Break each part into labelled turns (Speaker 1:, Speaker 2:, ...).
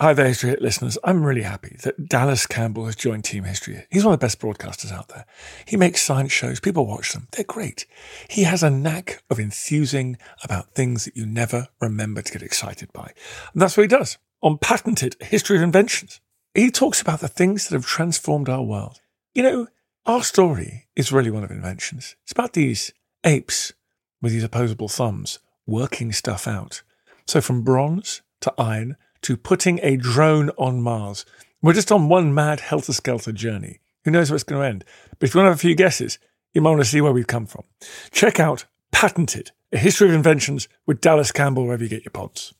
Speaker 1: Hi there, History Hit listeners. I'm really happy that Dallas Campbell has joined Team History He's one of the best broadcasters out there. He makes science shows, people watch them, they're great. He has a knack of enthusing about things that you never remember to get excited by. And that's what he does on Patented History of Inventions. He talks about the things that have transformed our world. You know, our story is really one of inventions. It's about these apes with these opposable thumbs working stuff out. So from bronze to iron, to putting a drone on Mars. We're just on one mad helter skelter journey. Who knows where it's going to end? But if you want to have a few guesses, you might want to see where we've come from. Check out Patented, a history of inventions with Dallas Campbell wherever you get your pods.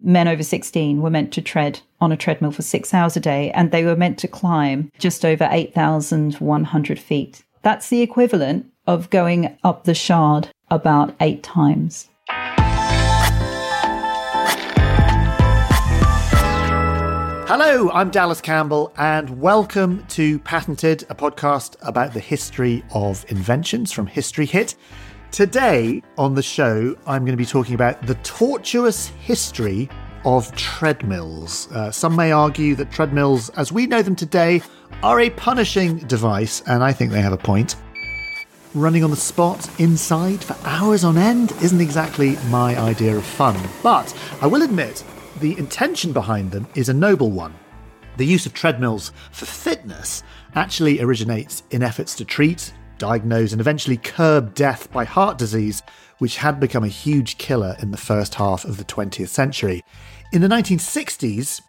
Speaker 2: Men over 16 were meant to tread on a treadmill for six hours a day, and they were meant to climb just over 8,100 feet. That's the equivalent of going up the Shard about eight times.
Speaker 3: Hello, I'm Dallas Campbell, and welcome to Patented, a podcast about the history of inventions from History Hit. Today on the show, I'm going to be talking about the tortuous history of treadmills. Uh, some may argue that treadmills, as we know them today, are a punishing device, and I think they have a point. Running on the spot inside for hours on end isn't exactly my idea of fun, but I will admit the intention behind them is a noble one. The use of treadmills for fitness actually originates in efforts to treat, diagnose, and eventually curb death by heart disease, which had become a huge killer in the first half of the 20th century. In the 1960s,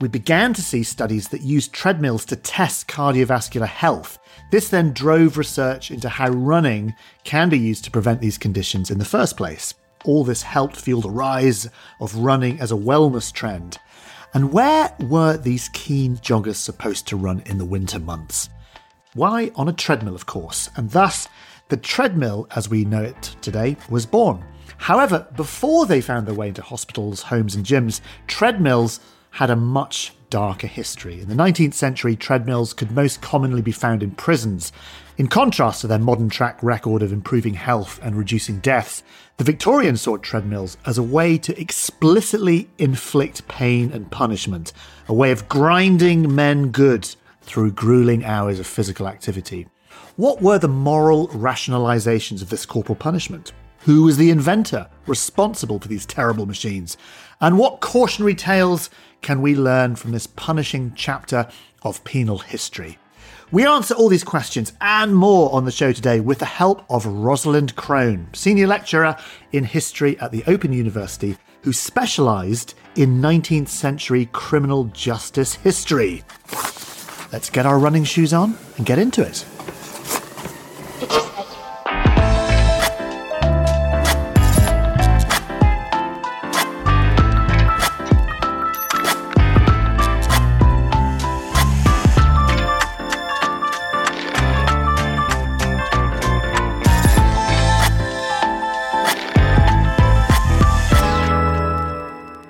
Speaker 3: we began to see studies that used treadmills to test cardiovascular health. This then drove research into how running can be used to prevent these conditions in the first place. All this helped fuel the rise of running as a wellness trend. And where were these keen joggers supposed to run in the winter months? Why on a treadmill, of course, and thus the treadmill as we know it today was born. However, before they found their way into hospitals, homes, and gyms, treadmills had a much darker history. In the 19th century, treadmills could most commonly be found in prisons. In contrast to their modern track record of improving health and reducing deaths, the Victorians saw treadmills as a way to explicitly inflict pain and punishment, a way of grinding men good through grueling hours of physical activity. What were the moral rationalizations of this corporal punishment? Who was the inventor responsible for these terrible machines? And what cautionary tales can we learn from this punishing chapter of penal history? We answer all these questions and more on the show today with the help of Rosalind Crone, Senior Lecturer in History at the Open University, who specialised in 19th century criminal justice history. Let's get our running shoes on and get into it.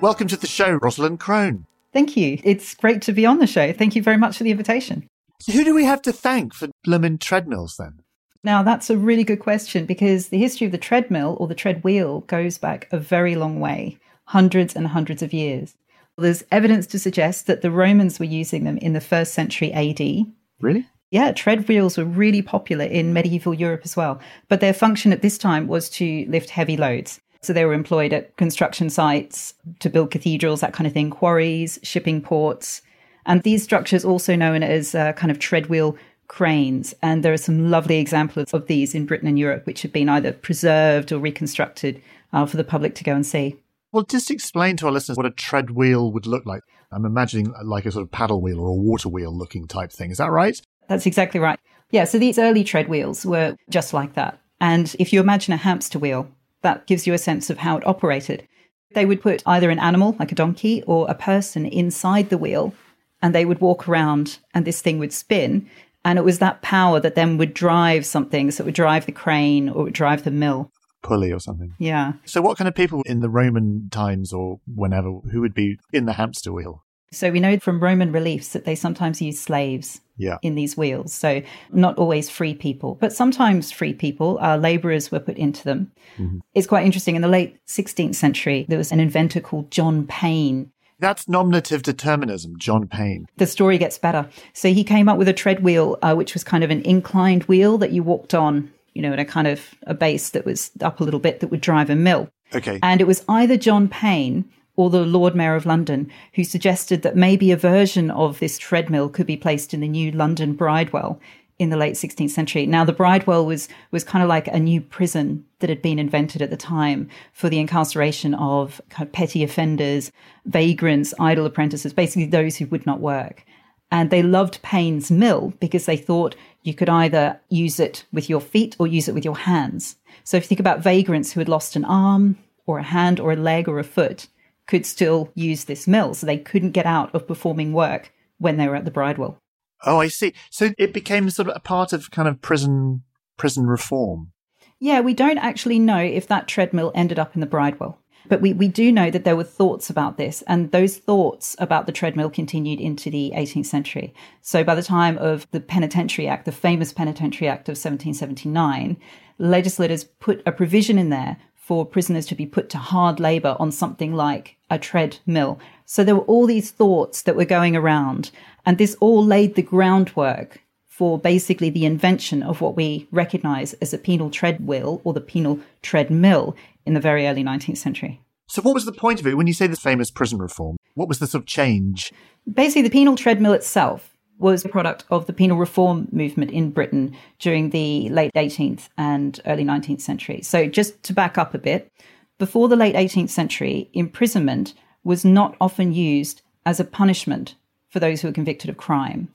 Speaker 3: Welcome to the show, Rosalind Crone.
Speaker 2: Thank you. It's great to be on the show. Thank you very much for the invitation.
Speaker 3: So who do we have to thank for bloomin' treadmills then?
Speaker 2: Now, that's a really good question because the history of the treadmill or the treadwheel goes back a very long way hundreds and hundreds of years. There's evidence to suggest that the Romans were using them in the first century AD.
Speaker 3: Really?
Speaker 2: Yeah, tread wheels were really popular in medieval Europe as well. But their function at this time was to lift heavy loads. So they were employed at construction sites to build cathedrals, that kind of thing, quarries, shipping ports. And these structures also known as uh, kind of treadwheel cranes. And there are some lovely examples of these in Britain and Europe, which have been either preserved or reconstructed uh, for the public to go and see.
Speaker 3: Well, just explain to our listeners what a treadwheel would look like. I'm imagining like a sort of paddle wheel or a water wheel looking type thing. Is that right?
Speaker 2: That's exactly right. Yeah, so these early treadwheels were just like that. And if you imagine a hamster wheel, that gives you a sense of how it operated. They would put either an animal, like a donkey, or a person inside the wheel, and they would walk around, and this thing would spin. And it was that power that then would drive something. So it would drive the crane or it would drive the mill.
Speaker 3: Pulley or something.
Speaker 2: Yeah.
Speaker 3: So, what kind of people in the Roman times or whenever who would be in the hamster wheel?
Speaker 2: So we know from Roman reliefs that they sometimes use slaves
Speaker 3: yeah.
Speaker 2: in these wheels. So not always free people, but sometimes free people, uh, laborers were put into them. Mm-hmm. It's quite interesting. In the late 16th century, there was an inventor called John Payne.
Speaker 3: That's nominative determinism, John Payne.
Speaker 2: The story gets better. So he came up with a tread wheel, uh, which was kind of an inclined wheel that you walked on, you know, in a kind of a base that was up a little bit that would drive a mill.
Speaker 3: Okay.
Speaker 2: And it was either John Payne or the Lord Mayor of London, who suggested that maybe a version of this treadmill could be placed in the new London Bridewell in the late 16th century. Now, the Bridewell was was kind of like a new prison that had been invented at the time for the incarceration of, kind of petty offenders, vagrants, idle apprentices, basically those who would not work. And they loved Payne's mill because they thought you could either use it with your feet or use it with your hands. So if you think about vagrants who had lost an arm or a hand or a leg or a foot, could still use this mill. So they couldn't get out of performing work when they were at the Bridewell.
Speaker 3: Oh, I see. So it became sort of a part of kind of prison prison reform.
Speaker 2: Yeah, we don't actually know if that treadmill ended up in the Bridewell. But we, we do know that there were thoughts about this, and those thoughts about the treadmill continued into the 18th century. So by the time of the Penitentiary Act, the famous Penitentiary Act of 1779, legislators put a provision in there for prisoners to be put to hard labor on something like a treadmill. So there were all these thoughts that were going around, and this all laid the groundwork for basically the invention of what we recognize as a penal treadwheel or the penal treadmill in the very early 19th century.
Speaker 3: So, what was the point of it when you say this famous prison reform? What was the sort of change?
Speaker 2: Basically, the penal treadmill itself was a product of the penal reform movement in Britain during the late 18th and early 19th century. So, just to back up a bit, before the late 18th century, imprisonment was not often used as a punishment for those who were convicted of crime.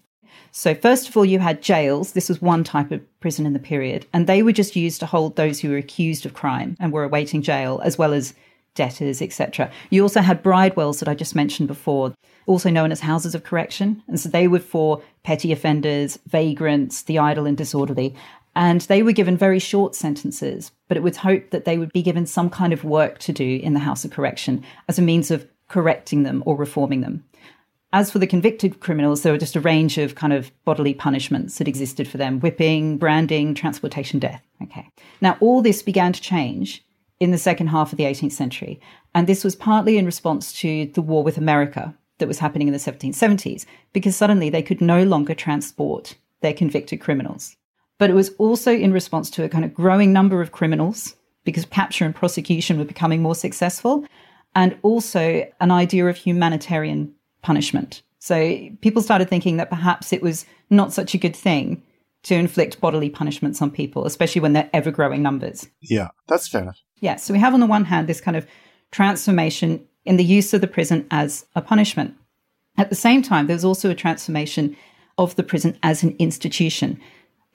Speaker 2: So, first of all, you had jails. This was one type of prison in the period, and they were just used to hold those who were accused of crime and were awaiting jail, as well as debtors, etc. You also had bridewells that I just mentioned before also known as houses of correction. And so they were for petty offenders, vagrants, the idle and disorderly. And they were given very short sentences, but it was hoped that they would be given some kind of work to do in the house of correction as a means of correcting them or reforming them. As for the convicted criminals, there were just a range of kind of bodily punishments that existed for them whipping, branding, transportation, death. Okay. Now, all this began to change in the second half of the 18th century. And this was partly in response to the war with America, that was happening in the 1770s because suddenly they could no longer transport their convicted criminals. But it was also in response to a kind of growing number of criminals because capture and prosecution were becoming more successful, and also an idea of humanitarian punishment. So people started thinking that perhaps it was not such a good thing to inflict bodily punishments on people, especially when they're ever growing numbers.
Speaker 3: Yeah, that's fair enough.
Speaker 2: Yeah, so we have on the one hand this kind of transformation in the use of the prison as a punishment. At the same time, there's also a transformation of the prison as an institution.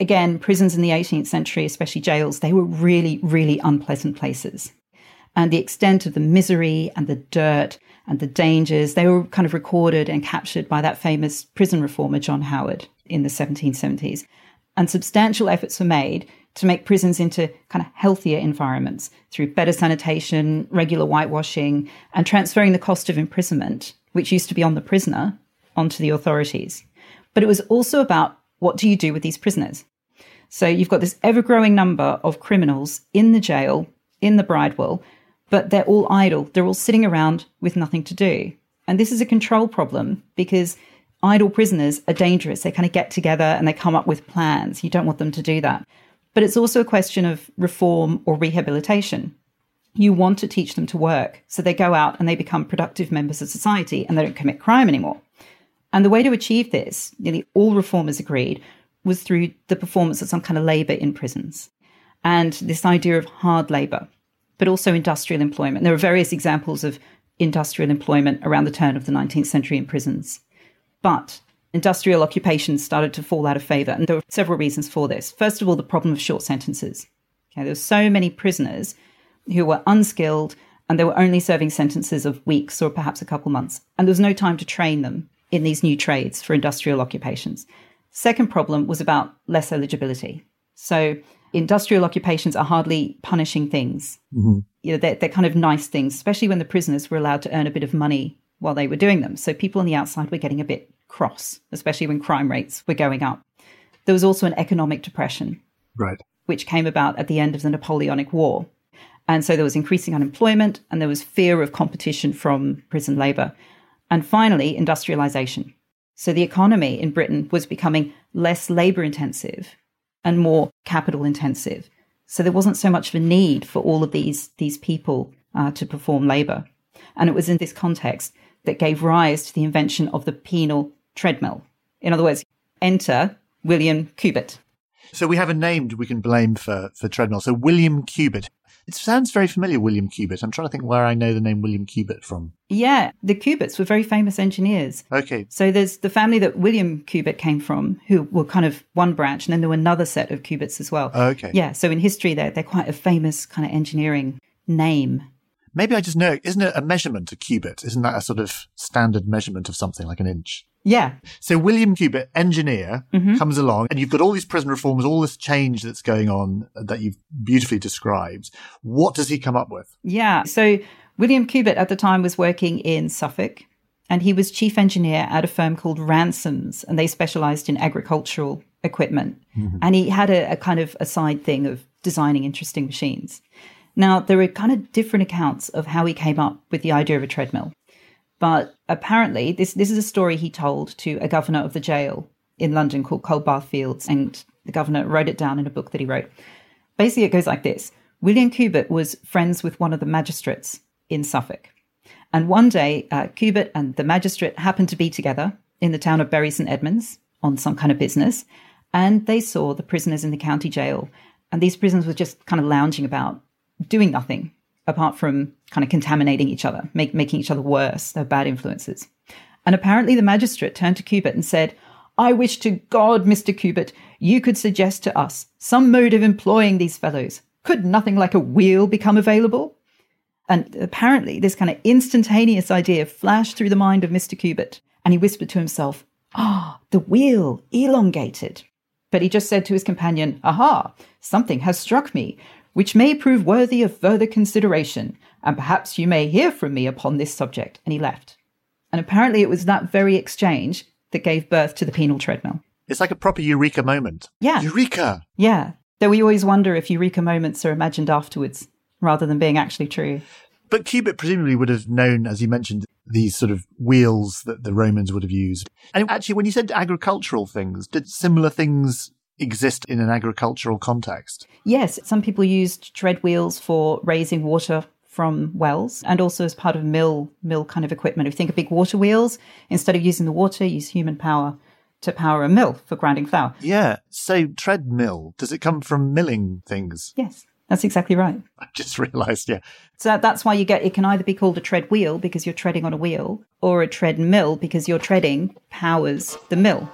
Speaker 2: Again, prisons in the 18th century, especially jails, they were really, really unpleasant places. And the extent of the misery and the dirt and the dangers, they were kind of recorded and captured by that famous prison reformer, John Howard, in the 1770s. And substantial efforts were made to make prisons into kind of healthier environments through better sanitation, regular whitewashing, and transferring the cost of imprisonment, which used to be on the prisoner, onto the authorities. But it was also about what do you do with these prisoners? So you've got this ever growing number of criminals in the jail, in the Bridewell, but they're all idle. They're all sitting around with nothing to do. And this is a control problem because idle prisoners are dangerous. They kind of get together and they come up with plans. You don't want them to do that. But it's also a question of reform or rehabilitation. You want to teach them to work. So they go out and they become productive members of society and they don't commit crime anymore. And the way to achieve this, nearly all reformers agreed, was through the performance of some kind of labor in prisons and this idea of hard labor, but also industrial employment. There are various examples of industrial employment around the turn of the 19th century in prisons. But industrial occupations started to fall out of favor, and there were several reasons for this. First of all, the problem of short sentences. Okay, there were so many prisoners who were unskilled and they were only serving sentences of weeks or perhaps a couple months, and there was no time to train them in these new trades for industrial occupations. Second problem was about less eligibility. So industrial occupations are hardly punishing things. Mm-hmm. You know, they're, they're kind of nice things, especially when the prisoners were allowed to earn a bit of money while they were doing them. So people on the outside were getting a bit cross, especially when crime rates were going up. There was also an economic depression,
Speaker 3: right,
Speaker 2: which came about at the end of the Napoleonic War. And so there was increasing unemployment and there was fear of competition from prison labor. And finally, industrialization. So the economy in Britain was becoming less labor intensive and more capital intensive. So there wasn't so much of a need for all of these, these people uh, to perform labor. And it was in this context that gave rise to the invention of the penal treadmill. In other words, enter William Cubitt.
Speaker 3: So we have a name we can blame for, for treadmill. So William Cubitt. It sounds very familiar, William Cubitt. I'm trying to think where I know the name William Cubitt from.
Speaker 2: Yeah, the Cubitts were very famous engineers.
Speaker 3: Okay.
Speaker 2: So there's the family that William Cubitt came from, who were kind of one branch, and then there were another set of Cubitts as well.
Speaker 3: Okay.
Speaker 2: Yeah, so in history, they're, they're quite a famous kind of engineering name.
Speaker 3: Maybe I just know, isn't it a measurement, a cubit? Isn't that a sort of standard measurement of something like an inch?
Speaker 2: Yeah.
Speaker 3: So William Cubitt, engineer, mm-hmm. comes along and you've got all these prison reforms, all this change that's going on that you've beautifully described. What does he come up with?
Speaker 2: Yeah. So William Cubitt at the time was working in Suffolk and he was chief engineer at a firm called Ransomes and they specialized in agricultural equipment. Mm-hmm. And he had a, a kind of a side thing of designing interesting machines. Now, there are kind of different accounts of how he came up with the idea of a treadmill. But apparently, this, this is a story he told to a governor of the jail in London called Coldbath Fields, and the governor wrote it down in a book that he wrote. Basically, it goes like this William Cubitt was friends with one of the magistrates in Suffolk. And one day, uh, Cubitt and the magistrate happened to be together in the town of Bury St Edmunds on some kind of business, and they saw the prisoners in the county jail. And these prisoners were just kind of lounging about, doing nothing, apart from kind of contaminating each other, make, making each other worse. They're bad influences. And apparently the magistrate turned to Cubitt and said, I wish to God, Mr. Cubitt, you could suggest to us some mode of employing these fellows. Could nothing like a wheel become available? And apparently this kind of instantaneous idea flashed through the mind of Mr. Cubitt, and he whispered to himself, Ah, oh, the wheel, elongated. But he just said to his companion, Aha, something has struck me which may prove worthy of further consideration, and perhaps you may hear from me upon this subject. And he left. And apparently, it was that very exchange that gave birth to the penal treadmill.
Speaker 3: It's like a proper eureka moment.
Speaker 2: Yeah.
Speaker 3: Eureka!
Speaker 2: Yeah. Though we always wonder if eureka moments are imagined afterwards rather than being actually true.
Speaker 3: But Cubitt presumably would have known, as you mentioned, these sort of wheels that the Romans would have used. And actually, when you said agricultural things, did similar things exist in an agricultural context?
Speaker 2: Yes, some people used tread wheels for raising water from wells and also as part of mill mill kind of equipment. If you think of big water wheels, instead of using the water, use human power to power a mill for grinding flour.
Speaker 3: Yeah. So treadmill, does it come from milling things?
Speaker 2: Yes. That's exactly right.
Speaker 3: I just realized, yeah.
Speaker 2: So that's why you get it can either be called a tread wheel because you're treading on a wheel or a tread mill because your treading powers the mill.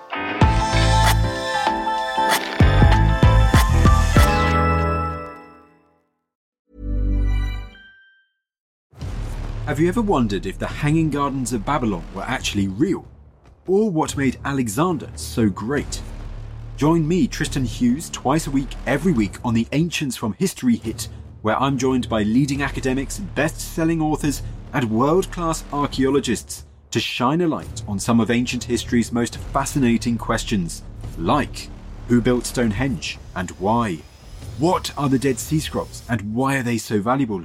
Speaker 4: Have you ever wondered if the Hanging Gardens of Babylon were actually real? Or what made Alexander so great? Join me, Tristan Hughes, twice a week, every week on the Ancients from History Hit, where I'm joined by leading academics, best selling authors, and world class archaeologists to shine a light on some of ancient history's most fascinating questions, like who built Stonehenge and why? What are the Dead Sea Scrolls and why are they so valuable?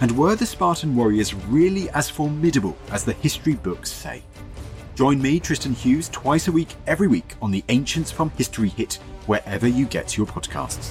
Speaker 4: And were the Spartan warriors really as formidable as the history books say? Join me, Tristan Hughes, twice a week, every week on the Ancients from History Hit, wherever you get your podcasts.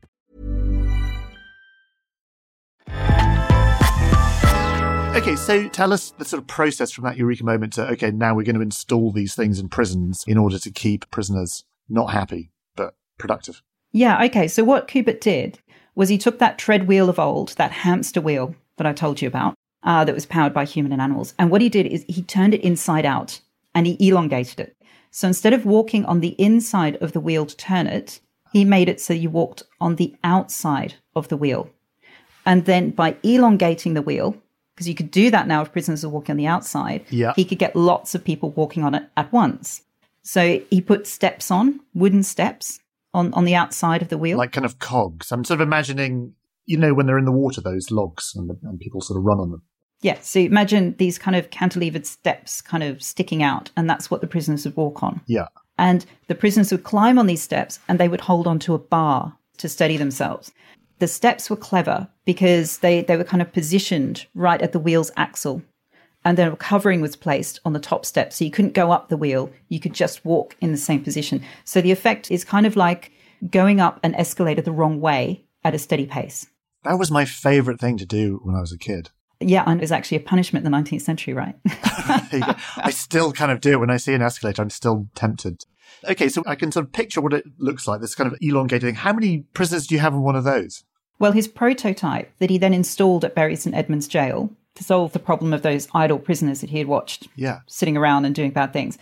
Speaker 3: Okay, so tell us the sort of process from that eureka moment to, okay, now we're going to install these things in prisons in order to keep prisoners not happy, but productive.
Speaker 2: Yeah, okay. So what Cubitt did was he took that tread wheel of old, that hamster wheel that I told you about, uh, that was powered by human and animals. And what he did is he turned it inside out and he elongated it. So instead of walking on the inside of the wheel to turn it, he made it so you walked on the outside of the wheel. And then by elongating the wheel, because you could do that now if prisoners are walking on the outside,
Speaker 3: Yeah.
Speaker 2: he could get lots of people walking on it at once. So he put steps on, wooden steps on, on the outside of the wheel.
Speaker 3: Like kind of cogs. I'm sort of imagining, you know, when they're in the water, those logs, and, the, and people sort of run on them.
Speaker 2: Yeah, so imagine these kind of cantilevered steps kind of sticking out, and that's what the prisoners would walk on.
Speaker 3: Yeah.
Speaker 2: And the prisoners would climb on these steps and they would hold onto a bar to steady themselves. The steps were clever because they, they were kind of positioned right at the wheel's axle. And then a covering was placed on the top step. So you couldn't go up the wheel, you could just walk in the same position. So the effect is kind of like going up an escalator the wrong way at a steady pace.
Speaker 3: That was my favorite thing to do when I was a kid.
Speaker 2: Yeah, and it was actually a punishment in the 19th century, right?
Speaker 3: There you go. I still kind of do it when I see an escalator. I'm still tempted. Okay, so I can sort of picture what it looks like. This kind of elongated thing. How many prisoners do you have in one of those?
Speaker 2: Well, his prototype that he then installed at Bury St Edmunds Jail to solve the problem of those idle prisoners that he had watched
Speaker 3: Yeah.
Speaker 2: sitting around and doing bad things,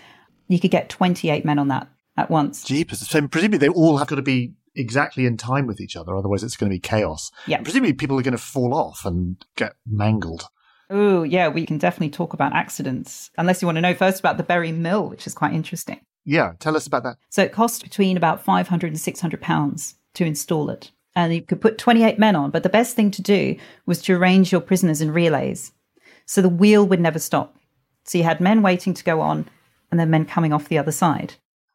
Speaker 2: you could get 28 men on that at once.
Speaker 3: Jeepers. So presumably they all have got to be exactly in time with each other, otherwise it's going to be chaos.
Speaker 2: Yeah.
Speaker 3: And presumably people are going to fall off and get mangled.
Speaker 2: Oh, yeah, we can definitely talk about accidents, unless you want to know first about the Bury Mill, which is quite interesting.
Speaker 3: Yeah, tell us about that.
Speaker 2: So it cost between about 500 and 600 pounds to install it. And you could put 28 men on, but the best thing to do was to arrange your prisoners in relays. So the wheel would never stop. So you had men waiting to go on and then men coming off the other side.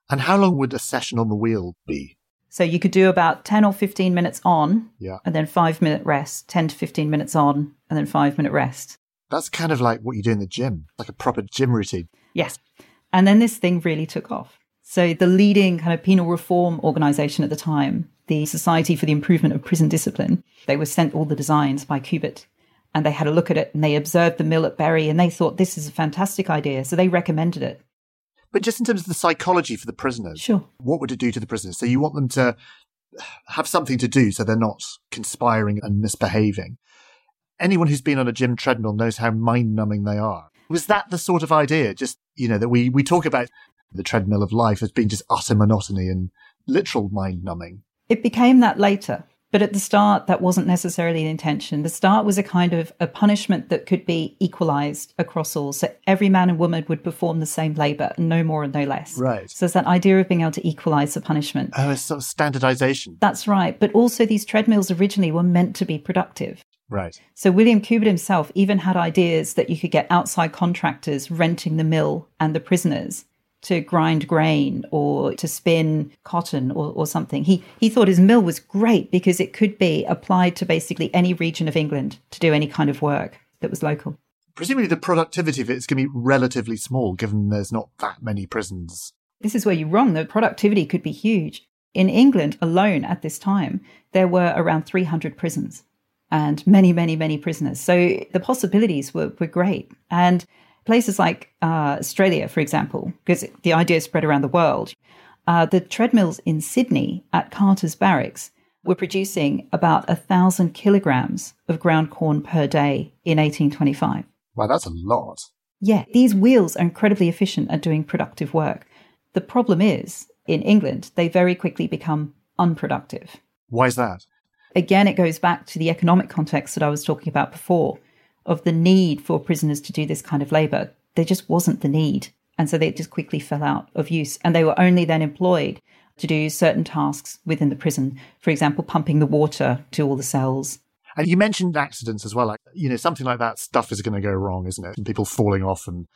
Speaker 3: And how long would a session on the wheel be?
Speaker 2: So you could do about 10 or 15 minutes on
Speaker 3: Yeah.
Speaker 2: and then five minute rest, 10 to 15 minutes on and then five minute rest.
Speaker 3: That's kind of like what you do in the gym, like a proper gym routine.
Speaker 2: Yes. And then this thing really took off. So the leading kind of penal reform organization at the time, the Society for the Improvement of Prison Discipline, they were sent all the designs by Cubitt and they had a look at it and they observed the mill at Bury and they thought this is a fantastic idea. So they recommended it.
Speaker 3: But just in terms of the psychology for the prisoners,
Speaker 2: Sure.
Speaker 3: what would it do to the prisoners? So you want them to have something to do so they're not conspiring and misbehaving. Anyone who's been on a gym treadmill knows how mind numbing they are. Was that the sort of idea? Just, you know, that we, we talk about the treadmill of life as being just utter monotony and literal mind numbing.
Speaker 2: It became that later. But at the start, that wasn't necessarily the intention. The start was a kind of a punishment that could be equalized across all. So every man and woman would perform the same labor, no more and no less.
Speaker 3: Right.
Speaker 2: So it's that idea of being able to equalize the punishment.
Speaker 3: Oh, it's sort of standardization.
Speaker 2: That's right. But also, these treadmills originally were meant to be productive.
Speaker 3: Right.
Speaker 2: So William Cubitt himself even had ideas that you could get outside contractors renting the mill and the prisoners to grind grain or to spin cotton or, or something. He he thought his mill was great because it could be applied to basically any region of England to do any kind of work that was local.
Speaker 3: Presumably the productivity of it is going to be relatively small given there's not that many prisons.
Speaker 2: This is where you're wrong. The productivity could be huge. In England alone at this time, there were around 300 prisons and many, many, many prisoners. So the possibilities were, were great. And places like uh, Australia, for example, because the idea spread around the world, uh, the treadmills in Sydney at Carter's Barracks were producing about a thousand kilograms of ground corn per day in 1825.
Speaker 3: Wow, that's a lot.
Speaker 2: Yeah, these wheels are incredibly efficient at doing productive work. The problem is, in England, they very quickly become unproductive.
Speaker 3: Why is that?
Speaker 2: Again, it goes back to the economic context that I was talking about before of the need for prisoners to do this kind of labor. There just wasn't the need. And so they just quickly fell out of use. And they were only then employed to do certain tasks within the prison. For example, pumping the water to all the cells.
Speaker 3: And you mentioned accidents as well. Like, you know, something like that stuff is going to go wrong, isn't it? And people falling off and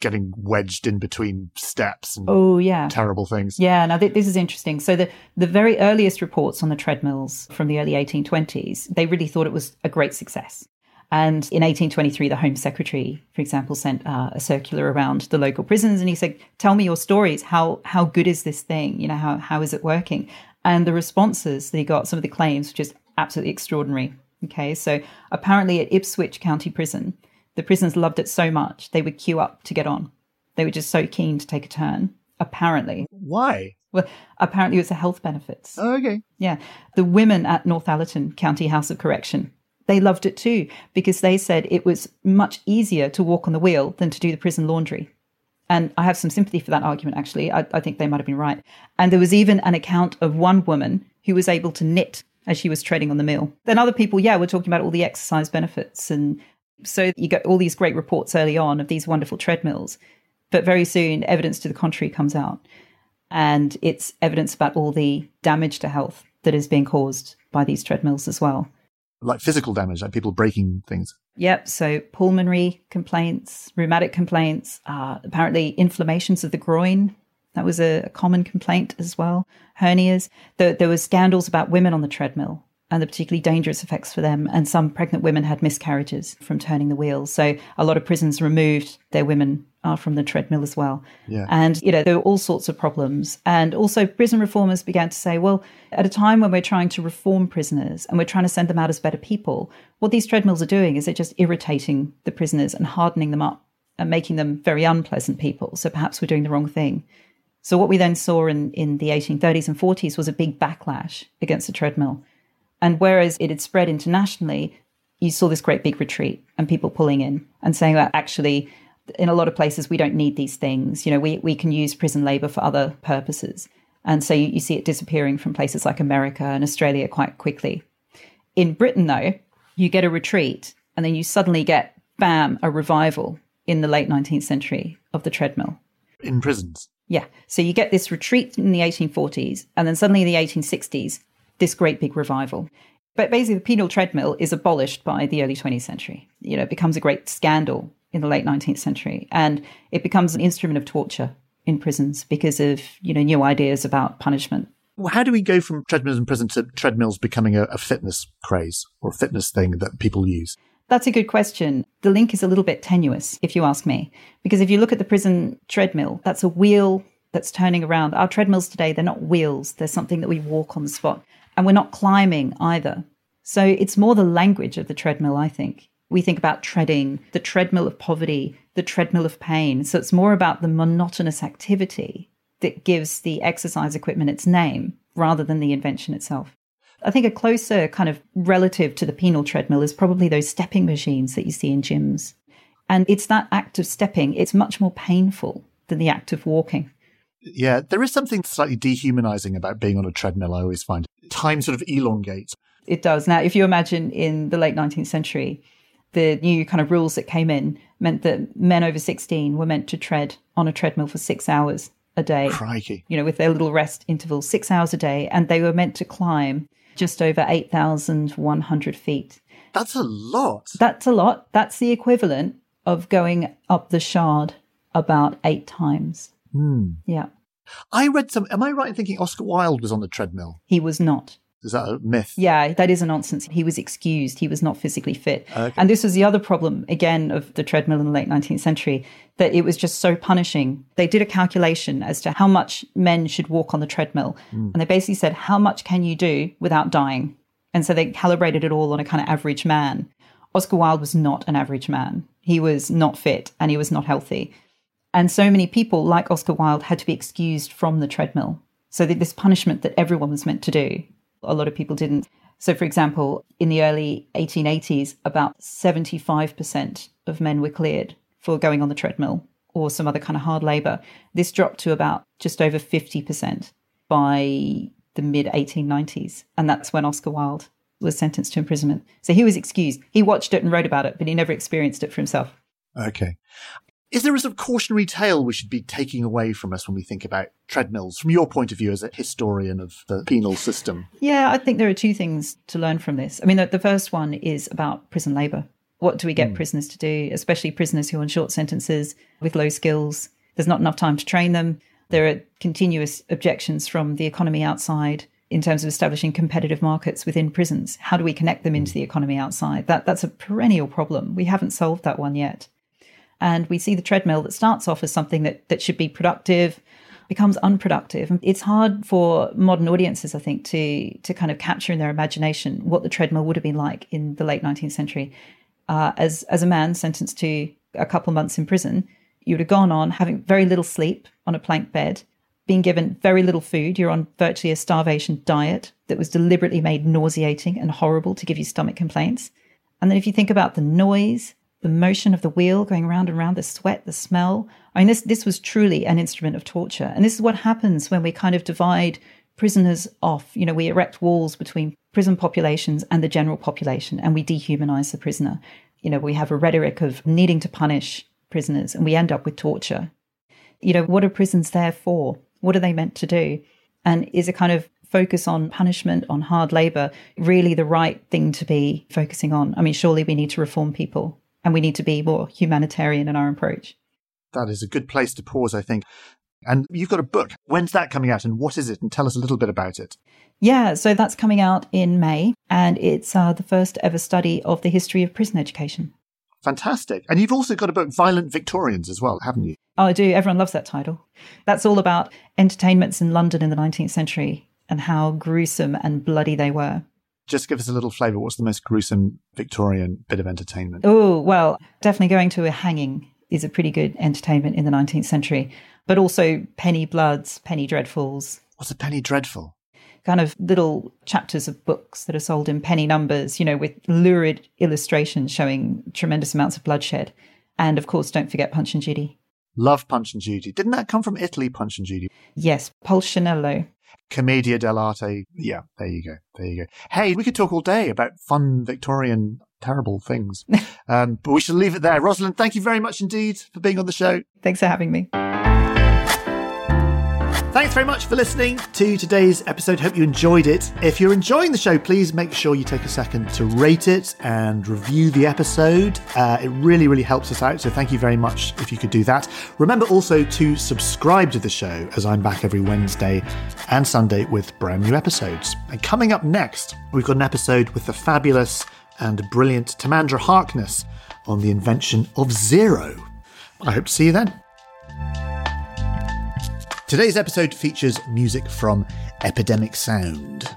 Speaker 3: getting wedged in between steps and
Speaker 2: oh yeah
Speaker 3: terrible things
Speaker 2: yeah now th- this is interesting so the the very earliest reports on the treadmills from the early 1820s they really thought it was a great success and in 1823, the Home Secretary, for example, sent uh, a circular around the local prisons, and he said, "Tell me your stories. How how good is this thing? You know, how how is it working?" And the responses that he got, some of the claims, were just absolutely extraordinary. Okay, so apparently at Ipswich County Prison, the prisoners loved it so much they would queue up to get on. They were just so keen to take a turn. Apparently,
Speaker 3: why?
Speaker 2: Well, apparently it was the health benefits.
Speaker 3: Oh, okay.
Speaker 2: Yeah, the women at Northallerton County House of Correction they loved it too because they said it was much easier to walk on the wheel than to do the prison laundry. And I have some sympathy for that argument, actually. I, I, think they might have been right. And there was even an account of one woman who was able to knit as she was treading on the mill. Then other people, yeah, were talking about all the exercise benefits. And so you get all these great reports early on of these wonderful treadmills. But very soon, evidence to the contrary comes out. And it's evidence about all the damage to health that is being caused by these treadmills as well
Speaker 3: like physical damage, like people breaking things.
Speaker 2: Yep. So pulmonary complaints, rheumatic complaints, uh, apparently inflammations of the groin. That was a, a common complaint as well. Hernias. There, there were scandals about women on the treadmill and the particularly dangerous effects for them. And some pregnant women had miscarriages from turning the wheels. So a lot of prisons removed their women uh, from the treadmill as well.
Speaker 3: Yeah.
Speaker 2: And, you know, there were all sorts of problems. And also, prison reformers began to say, well, at a time when we're trying to reform prisoners and we're trying to send them out as better people, what these treadmills are doing is they're just irritating the prisoners and hardening them up and making them very unpleasant people. So perhaps we're doing the wrong thing. So what we then saw in, in the 1830s and 40s was a big backlash against the treadmill. And whereas it had spread internationally, you saw this great big retreat and people pulling in and saying that actually, in a lot of places, we don't need these things. You know, we, we can use prison labor for other purposes. And so you, you see it disappearing from places like America and Australia quite quickly. In Britain, though, you get a retreat and then you suddenly get, bam, a revival in the late 19th century of the treadmill.
Speaker 3: In prisons?
Speaker 2: Yeah. So you get this retreat in the 1840s, and then suddenly in the 1860s, this great big revival. But basically, the penal treadmill is abolished by the early 20th century. You know, it becomes a great scandal in the late 19th century, and it becomes an instrument of torture in prisons because of you know new ideas about punishment.
Speaker 3: Well, how do we go from treadmills in prison to treadmills becoming a, a fitness craze or a fitness thing that people use?
Speaker 2: That's a good question. The link is a little bit tenuous, if you ask me, because if you look at the prison treadmill, that's a wheel that's turning around. Our treadmills today, they're not wheels, they're something that we walk on the spot. And we're not climbing either. So it's more the language of the treadmill, I think. We think about treading, the treadmill of poverty, the treadmill of pain. So it's more about the monotonous activity that gives the exercise equipment its name rather than the invention itself. I think a closer kind of relative to the penal treadmill is probably those stepping machines that you see in gyms. And it's that act of stepping, it's much more painful than the act of walking.
Speaker 3: Yeah, there is something slightly dehumanizing about being on a treadmill, I always find. Time sort of elongates.
Speaker 2: It does. Now, if you imagine in the late 19th century, the new kind of rules that came in meant that men over 16 were meant to tread on a treadmill for six hours a day.
Speaker 3: Crikey.
Speaker 2: You know, with their little rest intervals, six hours a day. And they were meant to climb just over 8,100 feet.
Speaker 3: That's a lot.
Speaker 2: That's a lot. That's the equivalent of going up the Shard about eight times.
Speaker 3: Hmm.
Speaker 2: Yeah.
Speaker 3: I read some. Am I right in thinking Oscar Wilde was on the treadmill?
Speaker 2: He was not.
Speaker 3: Is that a myth?
Speaker 2: Yeah, that is a nonsense. He was excused. He was not physically fit.
Speaker 3: Okay.
Speaker 2: And this was the other problem, again, of the treadmill in the late 19th century, that it was just so punishing. They did a calculation as to how much men should walk on the treadmill.
Speaker 3: Hmm.
Speaker 2: And they basically said, how much can you do without dying? And so they calibrated it all on a kind of average man. Oscar Wilde was not an average man. He was not fit and he was not healthy. And so many people, like Oscar Wilde, had to be excused from the treadmill. So that this punishment that everyone was meant to do a lot of people didn't. So, for example, in the early 1880s, about 75% of men were cleared for going on the treadmill or some other kind of hard labor. This dropped to about just over 50% by the mid 1890s. And that's when Oscar Wilde was sentenced to imprisonment. So he was excused. He watched it and wrote about it, but he never experienced it for himself.
Speaker 3: Okay. Is there a sort of cautionary tale we should be taking away from us when we think about treadmills, from your point of view as a historian of the penal system?
Speaker 2: Yeah, I think there are two things to learn from this. I mean, the, the first one is about prison labour. What do we get mm. prisoners to do, especially prisoners who are on short sentences with low skills? There's not enough time to train them. There are continuous objections from the economy outside in terms of establishing competitive markets within prisons. How do we connect them into the economy outside? That that's a perennial problem. We haven't solved that one yet. And we see the treadmill that starts off as something that, that should be productive becomes unproductive. It's hard for modern audiences, I think, to to kind of capture in their imagination what the treadmill would have been like in the late 19th century. Uh, as as a man sentenced to a couple months in prison, you would have gone on having very little sleep on a plank bed, being given very little food. You're on virtually a starvation diet that was deliberately made nauseating and horrible to give you stomach complaints. And then if you think about the noise the motion of the wheel going around and around, the sweat, the smell. I mean, this, this was truly an instrument of torture. And this is what happens when we kind of divide prisoners off. You know, we erect walls between prison populations and the general population, and we dehumanize the prisoner. You know, we have a rhetoric of needing to punish prisoners, and we end up with torture. You know, what are prisons there for? What are they meant to do? And is a kind of focus on punishment, on hard labor, really the right thing to be focusing on? I mean, surely we need to reform people and we need to be more humanitarian in our approach.
Speaker 3: That is a good place to pause, I think. And you've got a book. When's that coming out and what is it? And tell us a little bit about it.
Speaker 2: Yeah, so that's coming out in May and it's uh, the first ever study of the history of prison education.
Speaker 3: Fantastic. And you've also got a book, Violent Victorians, as well, haven't you?
Speaker 2: Oh, I do. Everyone loves that title. That's all about entertainments in London in the 19th century and how gruesome and bloody they were
Speaker 3: just give us a little flavour. What's the most gruesome Victorian bit of entertainment?
Speaker 2: Oh, well, definitely going to a hanging is a pretty good entertainment in the 19th century, but also penny bloods, penny dreadfuls.
Speaker 3: What's a penny dreadful?
Speaker 2: Kind of little chapters of books that are sold in penny numbers, you know, with lurid illustrations showing tremendous amounts of bloodshed. And of course, don't forget Punch and Judy.
Speaker 3: Love Punch and Judy. Didn't that come from Italy, Punch and Judy?
Speaker 2: Yes, Pulcinella.
Speaker 3: Commedia dell'arte. Yeah, there you go. There you go. Hey, we could talk all day about fun Victorian terrible things. um, but we shall leave it there. Rosalind, thank you very much indeed for being on the show.
Speaker 2: Thanks for having me.
Speaker 3: Thanks very much for listening to today's episode. Hope you enjoyed it. If you're enjoying the show, please make sure you take a second to rate it and review the episode. Uh, it really, really helps us out. So thank you very much if you could do that. Remember also to subscribe to the show as I'm back every Wednesday and Sunday with brand new episodes. And coming up next, we've got an episode with the fabulous and brilliant Timandra Harkness on the invention of zero. I hope to see you then. Today's episode features music from Epidemic Sound.